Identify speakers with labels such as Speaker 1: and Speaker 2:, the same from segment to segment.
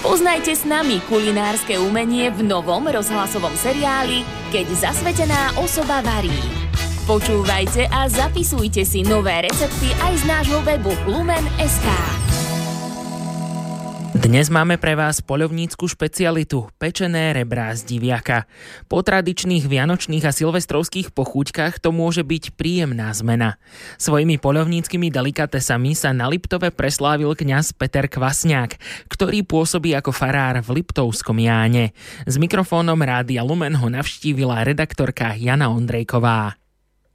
Speaker 1: Spoznajte s nami kulinárske umenie v novom rozhlasovom seriáli Keď zasvetená osoba varí. Počúvajte a zapisujte si nové recepty aj z nášho webu lumen.sk.
Speaker 2: Dnes máme pre vás poľovnícku špecialitu pečené rebrá z diviaka. Po tradičných vianočných a silvestrovských pochúťkach to môže byť príjemná zmena. Svojimi poľovníckými delikatesami sa na Liptove preslávil kňaz Peter Kvasňák, ktorý pôsobí ako farár v Liptovskom Jáne. S mikrofónom Rádia Lumen ho navštívila redaktorka Jana Ondrejková.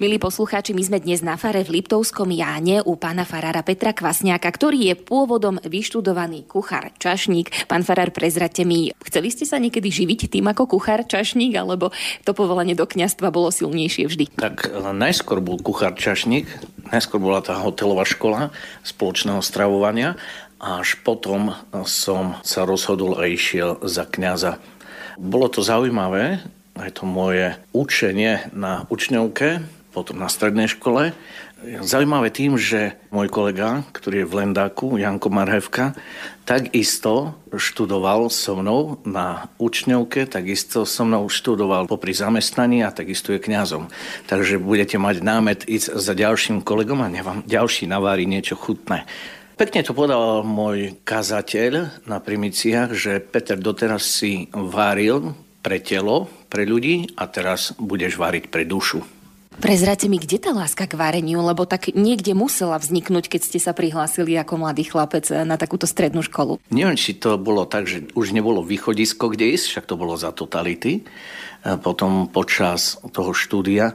Speaker 1: Milí poslucháči, my sme dnes na fare v Liptovskom Jáne u pána farára Petra Kvasňáka, ktorý je pôvodom vyštudovaný kuchár čašník. Pán farár, prezrate mi, chceli ste sa niekedy živiť tým ako kuchár čašník, alebo to povolanie do kňastva bolo silnejšie vždy?
Speaker 3: Tak najskôr bol kuchár čašník, najskôr bola tá hotelová škola spoločného stravovania, až potom som sa rozhodol a išiel za kňaza. Bolo to zaujímavé, aj to moje učenie na učňovke, potom na strednej škole. Zaujímavé tým, že môj kolega, ktorý je v Lendáku, Janko Marhevka, takisto študoval so mnou na učňovke, takisto so mnou študoval popri zamestnaní a takisto je kňazom. Takže budete mať námet ísť za ďalším kolegom a vám ďalší navári niečo chutné. Pekne to podal môj kazateľ na primiciách, že Peter doteraz si varil pre telo, pre ľudí a teraz budeš variť pre dušu.
Speaker 1: Prezrate mi, kde tá láska k vareniu, lebo tak niekde musela vzniknúť, keď ste sa prihlásili ako mladý chlapec na takúto strednú školu.
Speaker 3: Neviem, či to bolo tak, že už nebolo východisko, kde ísť, však to bolo za totality. Potom počas toho štúdia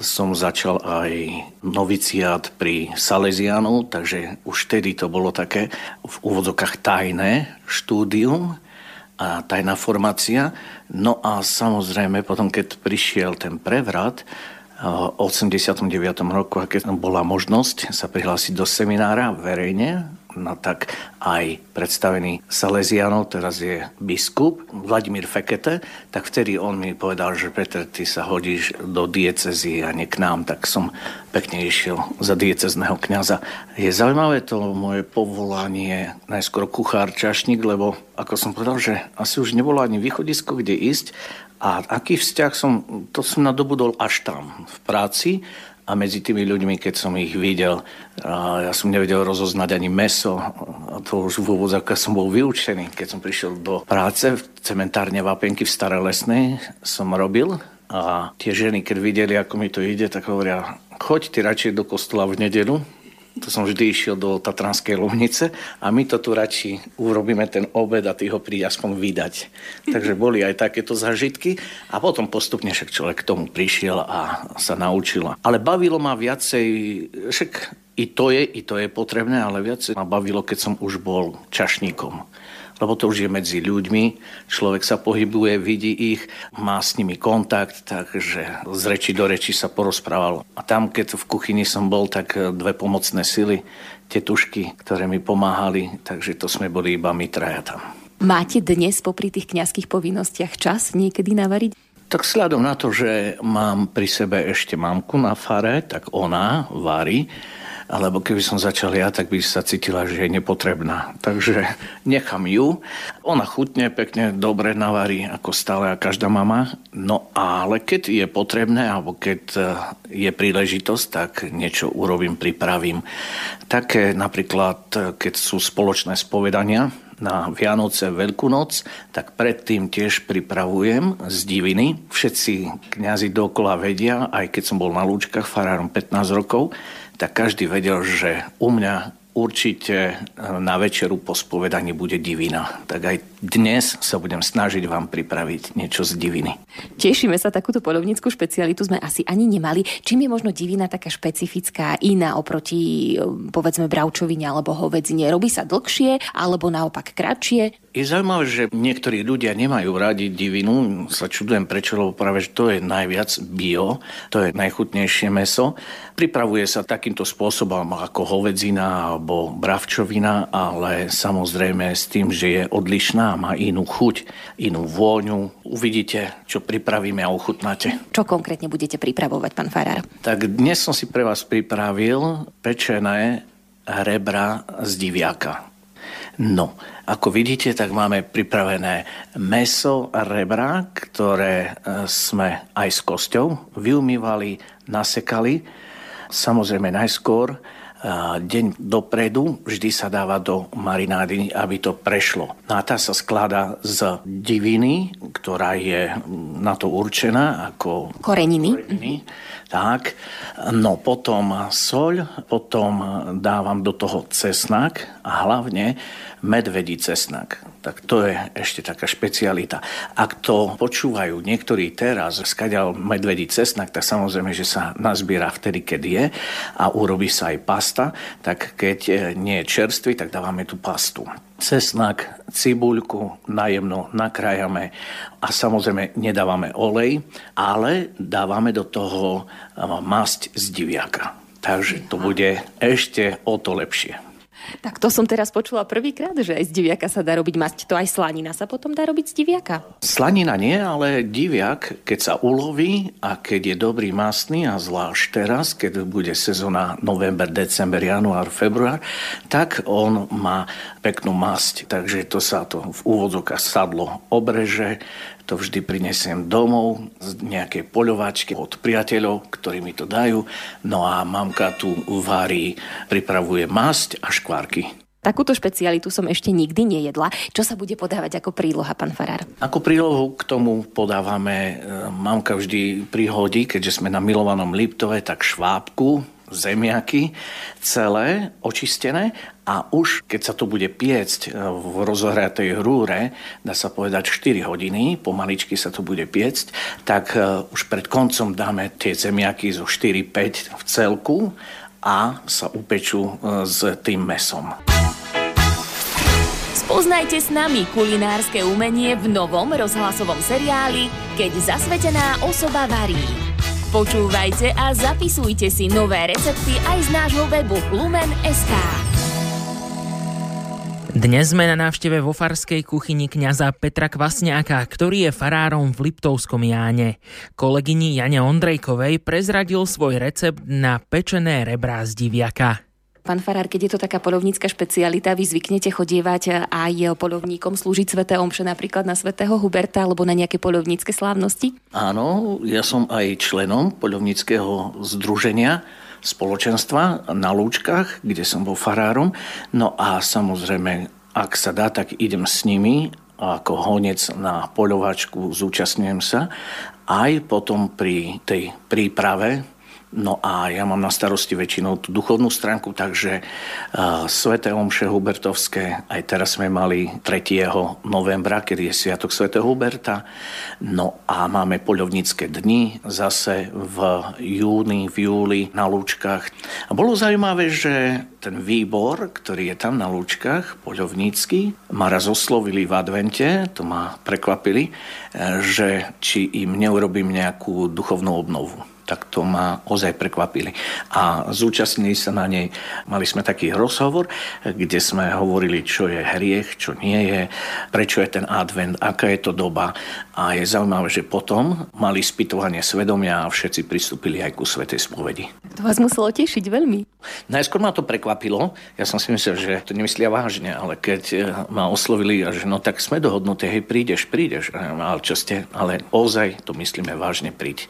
Speaker 3: som začal aj noviciát pri Salesianu, takže už vtedy to bolo také v úvodzokách tajné štúdium a tajná formácia. No a samozrejme potom, keď prišiel ten prevrat, 89. roku, keď bola možnosť sa prihlásiť do seminára verejne, no tak aj predstavený Salesianov, teraz je biskup Vladimír Fekete, tak vtedy on mi povedal, že Peter, ty sa hodíš do diecezy a nie k nám, tak som pekne išiel za diecezného kňaza. Je zaujímavé to moje povolanie, najskôr kuchár, čašník, lebo ako som povedal, že asi už nebolo ani východisko, kde ísť a aký vzťah som, to som nadobudol až tam, v práci a medzi tými ľuďmi, keď som ich videl, ja som nevedel rozoznať ani meso, a to už v úvodzách som bol vyučený. Keď som prišiel do práce v cementárne Vapenky v Staré Lesnej, som robil a tie ženy, keď videli, ako mi to ide, tak hovoria, choď ty radšej do kostola v nedelu, to som vždy išiel do Tatranskej Lovnice a my to tu radši urobíme ten obed a ty ho príď aspoň vydať. Takže boli aj takéto zažitky a potom postupne však človek k tomu prišiel a sa naučil. Ale bavilo ma viacej, však i to je, i to je potrebné, ale viacej ma bavilo, keď som už bol čašníkom lebo to už je medzi ľuďmi, človek sa pohybuje, vidí ich, má s nimi kontakt, takže z reči do reči sa porozprával. A tam, keď v kuchyni som bol, tak dve pomocné sily, tetušky, ktoré mi pomáhali, takže to sme boli iba my traja tam.
Speaker 1: Máte dnes popri tých kňazských povinnostiach čas niekedy navariť?
Speaker 3: Tak sľadom na to, že mám pri sebe ešte mamku na fare, tak ona varí alebo keby som začal ja, tak by sa cítila, že je nepotrebná. Takže nechám ju. Ona chutne pekne, dobre navarí, ako stále a každá mama. No ale keď je potrebné, alebo keď e, je príležitosť, tak niečo urobím, pripravím. Také napríklad, e, keď sú spoločné spovedania, na Vianoce, Veľkú noc, tak predtým tiež pripravujem z diviny. Všetci kňazi dokola vedia, aj keď som bol na lúčkach farárom 15 rokov, tak každý vedel, že u mňa určite e, na večeru po spovedaní bude divina. Tak aj dnes sa budem snažiť vám pripraviť niečo z diviny.
Speaker 1: Tešíme sa, takúto polovnickú špecialitu sme asi ani nemali. Čím je možno divina taká špecifická, iná oproti e, povedzme bravčovine alebo hovedzine? Robí sa dlhšie alebo naopak kratšie?
Speaker 3: Je zaujímavé, že niektorí ľudia nemajú radi divinu. Sa čudujem prečo, lebo práve že to je najviac bio, to je najchutnejšie meso. Pripravuje sa takýmto spôsobom ako hovedzina alebo bravčovina, ale samozrejme s tým, že je odlišná, má inú chuť, inú vôňu. Uvidíte, čo pripravíme a ochutnáte.
Speaker 1: Čo konkrétne budete pripravovať, pán Farár?
Speaker 3: Tak dnes som si pre vás pripravil pečené rebra z diviaka. No, Ako vidíte, tak máme pripravené meso a rebra, ktoré e, sme aj s kosťou vyumývali, nasekali. Samozrejme najskôr deň dopredu vždy sa dáva do marinády, aby to prešlo. No a tá sa skladá z diviny, ktorá je na to určená ako
Speaker 1: koreniny. koreniny.
Speaker 3: Tak, no potom soľ, potom dávam do toho cesnak a hlavne medvedí cesnak. Tak to je ešte taká špecialita. Ak to počúvajú niektorí teraz, skaďal medvedí cesnak, tak samozrejme, že sa nazbiera vtedy, keď je a urobí sa aj pasta, tak keď e, nie je čerstvý, tak dávame tú pastu. Cesnak, cibuľku najemno nakrájame a samozrejme nedávame olej, ale dávame do toho e, masť z diviaka. Takže to bude ešte o to lepšie.
Speaker 1: Tak to som teraz počula prvýkrát, že aj z diviaka sa dá robiť masť. To aj slanina sa potom dá robiť z diviaka?
Speaker 3: Slanina nie, ale diviak, keď sa uloví a keď je dobrý masný a zvlášť teraz, keď bude sezóna november, december, január, február, tak on má peknú masť. Takže to sa to v úvodzokách sadlo obreže, to vždy prinesiem domov z nejakej poľovačky od priateľov, ktorí mi to dajú. No a mamka tu varí, pripravuje masť a škvárky.
Speaker 1: Takúto špecialitu som ešte nikdy nejedla. Čo sa bude podávať ako príloha, pán Farár?
Speaker 3: Ako prílohu k tomu podávame, e, mamka vždy prihodí, keďže sme na milovanom Liptove, tak švábku, zemiaky celé očistené a už keď sa to bude piecť e, v rozohratej hrúre, dá sa povedať 4 hodiny, pomaličky sa to bude piecť, tak e, už pred koncom dáme tie zemiaky zo 4-5 v celku a sa upečú e, s tým mesom.
Speaker 1: Spoznajte s nami kulinárske umenie v novom rozhlasovom seriáli Keď zasvetená osoba varí. Počúvajte a zapisujte si nové recepty aj z nášho webu Lumen.sk.
Speaker 2: Dnes sme na návšteve vo farskej kuchyni kňaza Petra Kvasňáka, ktorý je farárom v Liptovskom Jáne. Kolegyni Jane Ondrejkovej prezradil svoj recept na pečené rebrá z diviaka.
Speaker 1: Pán Farár, keď je to taká polovnícka špecialita, vy zvyknete chodievať aj polovníkom slúžiť sveté omše napríklad na svätého Huberta alebo na nejaké polovnícke slávnosti?
Speaker 3: Áno, ja som aj členom polovníckého združenia spoločenstva na Lúčkach, kde som bol farárom. No a samozrejme, ak sa dá, tak idem s nimi ako honec na poľovačku, zúčastňujem sa. Aj potom pri tej príprave No a ja mám na starosti väčšinou tú duchovnú stránku, takže uh, Sveté Omše Hubertovské, aj teraz sme mali 3. novembra, kedy je Sviatok Svetého Huberta. No a máme poľovnícke dni zase v júni, v júli na Lúčkach. A bolo zaujímavé, že ten výbor, ktorý je tam na Lúčkach, poľovnícky, ma raz oslovili v advente, to ma prekvapili, že či im neurobím nejakú duchovnú obnovu tak to ma ozaj prekvapili. A zúčastnili sa na nej, mali sme taký rozhovor, kde sme hovorili, čo je hriech, čo nie je, prečo je ten advent, aká je to doba. A je zaujímavé, že potom mali spytovanie svedomia a všetci pristúpili aj ku Svetej spovedi.
Speaker 1: To vás muselo tešiť veľmi.
Speaker 3: Najskôr ma to prekvapilo. Ja som si myslel, že to nemyslia vážne, ale keď eh, ma oslovili, že no tak sme dohodnuté, hej, prídeš, prídeš. Ale čo ste, ale ozaj to myslíme vážne, príď.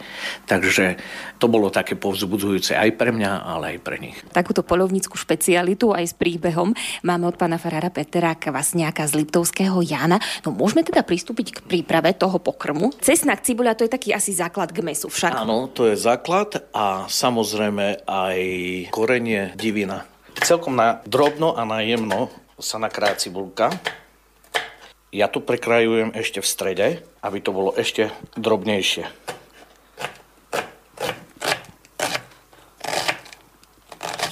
Speaker 3: Takže to bolo také povzbudzujúce aj pre mňa, ale aj pre nich.
Speaker 1: Takúto polovnickú špecialitu aj s príbehom máme od pána farára Petra Kvasniaka z Liptovského Jana. No môžeme teda pristúpiť k príprave toho pokrmu. Cesnak, cibuľa, to je taký asi základ k mesu však.
Speaker 3: Áno, to je základ a samozrejme aj korenie divina. Celkom na drobno a na jemno sa nakrája cibulka. Ja tu prekrajujem ešte v strede, aby to bolo ešte drobnejšie.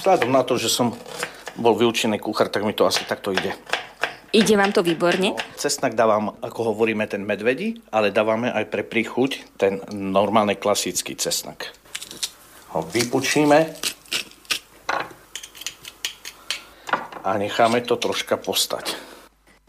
Speaker 3: Vzhľadom na to, že som bol vyučený kuchár, tak mi to asi takto ide.
Speaker 1: Ide vám to výborne? No,
Speaker 3: cesnak dávam, ako hovoríme, ten medvedí, ale dávame aj pre príchuť ten normálny klasický cesnak. Ho vypučíme a necháme to troška postať.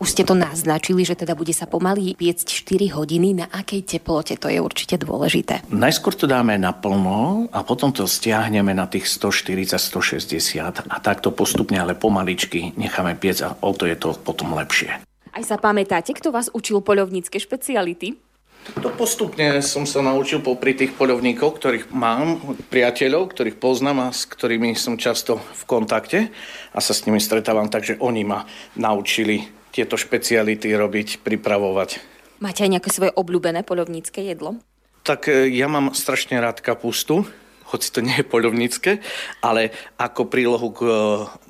Speaker 1: Už ste to naznačili, že teda bude sa pomaly piecť 4 hodiny. Na akej teplote? To je určite dôležité.
Speaker 3: Najskôr to dáme na plno a potom to stiahneme na tých 140-160 a takto postupne, ale pomaličky necháme piec a o to je to potom lepšie.
Speaker 1: Aj sa pamätáte, kto vás učil poľovnícke špeciality?
Speaker 3: To postupne som sa naučil popri tých poľovníkov, ktorých mám, priateľov, ktorých poznám a s ktorými som často v kontakte a sa s nimi stretávam, takže oni ma naučili tieto špeciality robiť, pripravovať.
Speaker 1: Máte aj nejaké svoje obľúbené poľovnícke jedlo?
Speaker 3: Tak e, ja mám strašne rád kapustu, hoci to nie je poľovnícke, ale ako prílohu k e,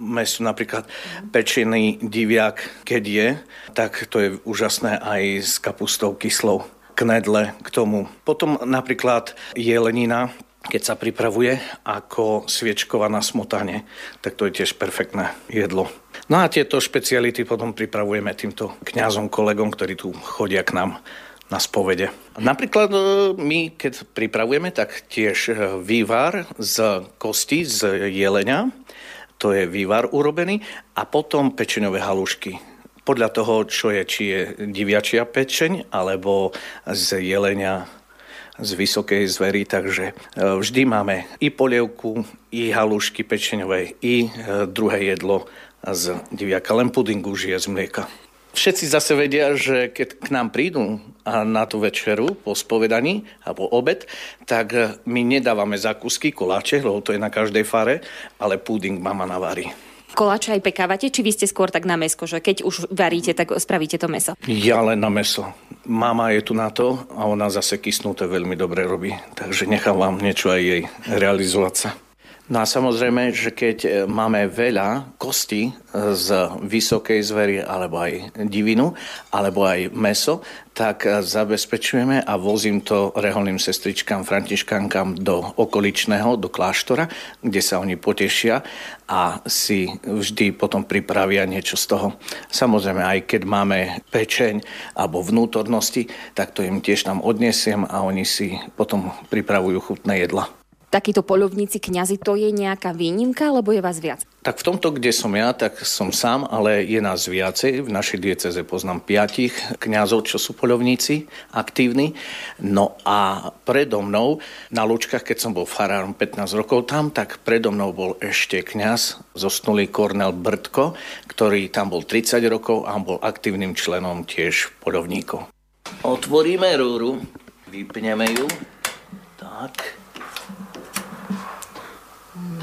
Speaker 3: mesu napríklad pečený diviak, keď je, tak to je úžasné aj s kapustou kyslou knedle k tomu. Potom napríklad jelenina, keď sa pripravuje ako sviečková na smotane, tak to je tiež perfektné jedlo. No a tieto špeciality potom pripravujeme týmto kňazom, kolegom, ktorí tu chodia k nám na spovede. Napríklad e, my, keď pripravujeme, tak tiež e, vývar z kosti, z jelenia, to je vývar urobený, a potom pečeňové halušky podľa toho, čo je, či je diviačia pečeň alebo z jelenia z vysokej zvery, takže e, vždy máme i polievku, i halušky pečeňové, i e, druhé jedlo z diviaka, len puding už je z mlieka. Všetci zase vedia, že keď k nám prídu na tú večeru po spovedaní alebo obed, tak e, my nedávame zákusky, koláče, lebo to je na každej fare, ale puding mama navarí.
Speaker 1: Koláče aj pekávate, či vy ste skôr tak na mesko, že keď už varíte, tak spravíte to meso?
Speaker 3: Ja len na meso. Mama je tu na to a ona zase kysnuté veľmi dobre robí, takže nechám vám niečo aj jej realizovať sa. No a samozrejme, že keď e, máme veľa kostí e, z vysokej zvery alebo aj divinu, alebo aj meso, tak e, zabezpečujeme a vozím to reholným sestričkám, františkankám do okoličného, do kláštora, kde sa oni potešia a si vždy potom pripravia niečo z toho. Samozrejme, aj keď máme pečeň alebo vnútornosti, tak to im tiež tam odnesiem a oni si potom pripravujú chutné jedla
Speaker 1: takíto poľovníci kňazi, to je nejaká výnimka, alebo je vás viac?
Speaker 3: Tak v tomto, kde som ja, tak som sám, ale je nás viacej. V našej dieceze poznám piatich kňazov, čo sú poľovníci, aktívni. No a predo mnou, na Lučkách, keď som bol farárom 15 rokov tam, tak predo mnou bol ešte kňaz, zosnulý Kornel Brtko, ktorý tam bol 30 rokov a bol aktívnym členom tiež poľovníkov. Otvoríme rúru, vypneme ju. Tak.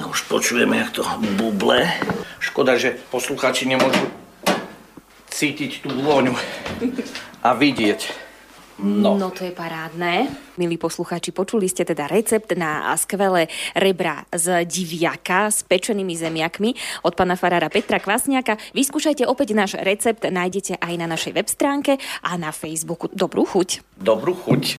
Speaker 3: Už počujeme, jak to buble. Škoda, že poslucháči nemôžu cítiť tú vôňu a vidieť.
Speaker 1: No. no to je parádne. Milí poslucháči, počuli ste teda recept na skvelé rebra z diviaka s pečenými zemiakmi od pana farára Petra Kvasniaka. Vyskúšajte opäť náš recept, nájdete aj na našej web stránke a na Facebooku. Dobrú chuť.
Speaker 3: Dobrú chuť.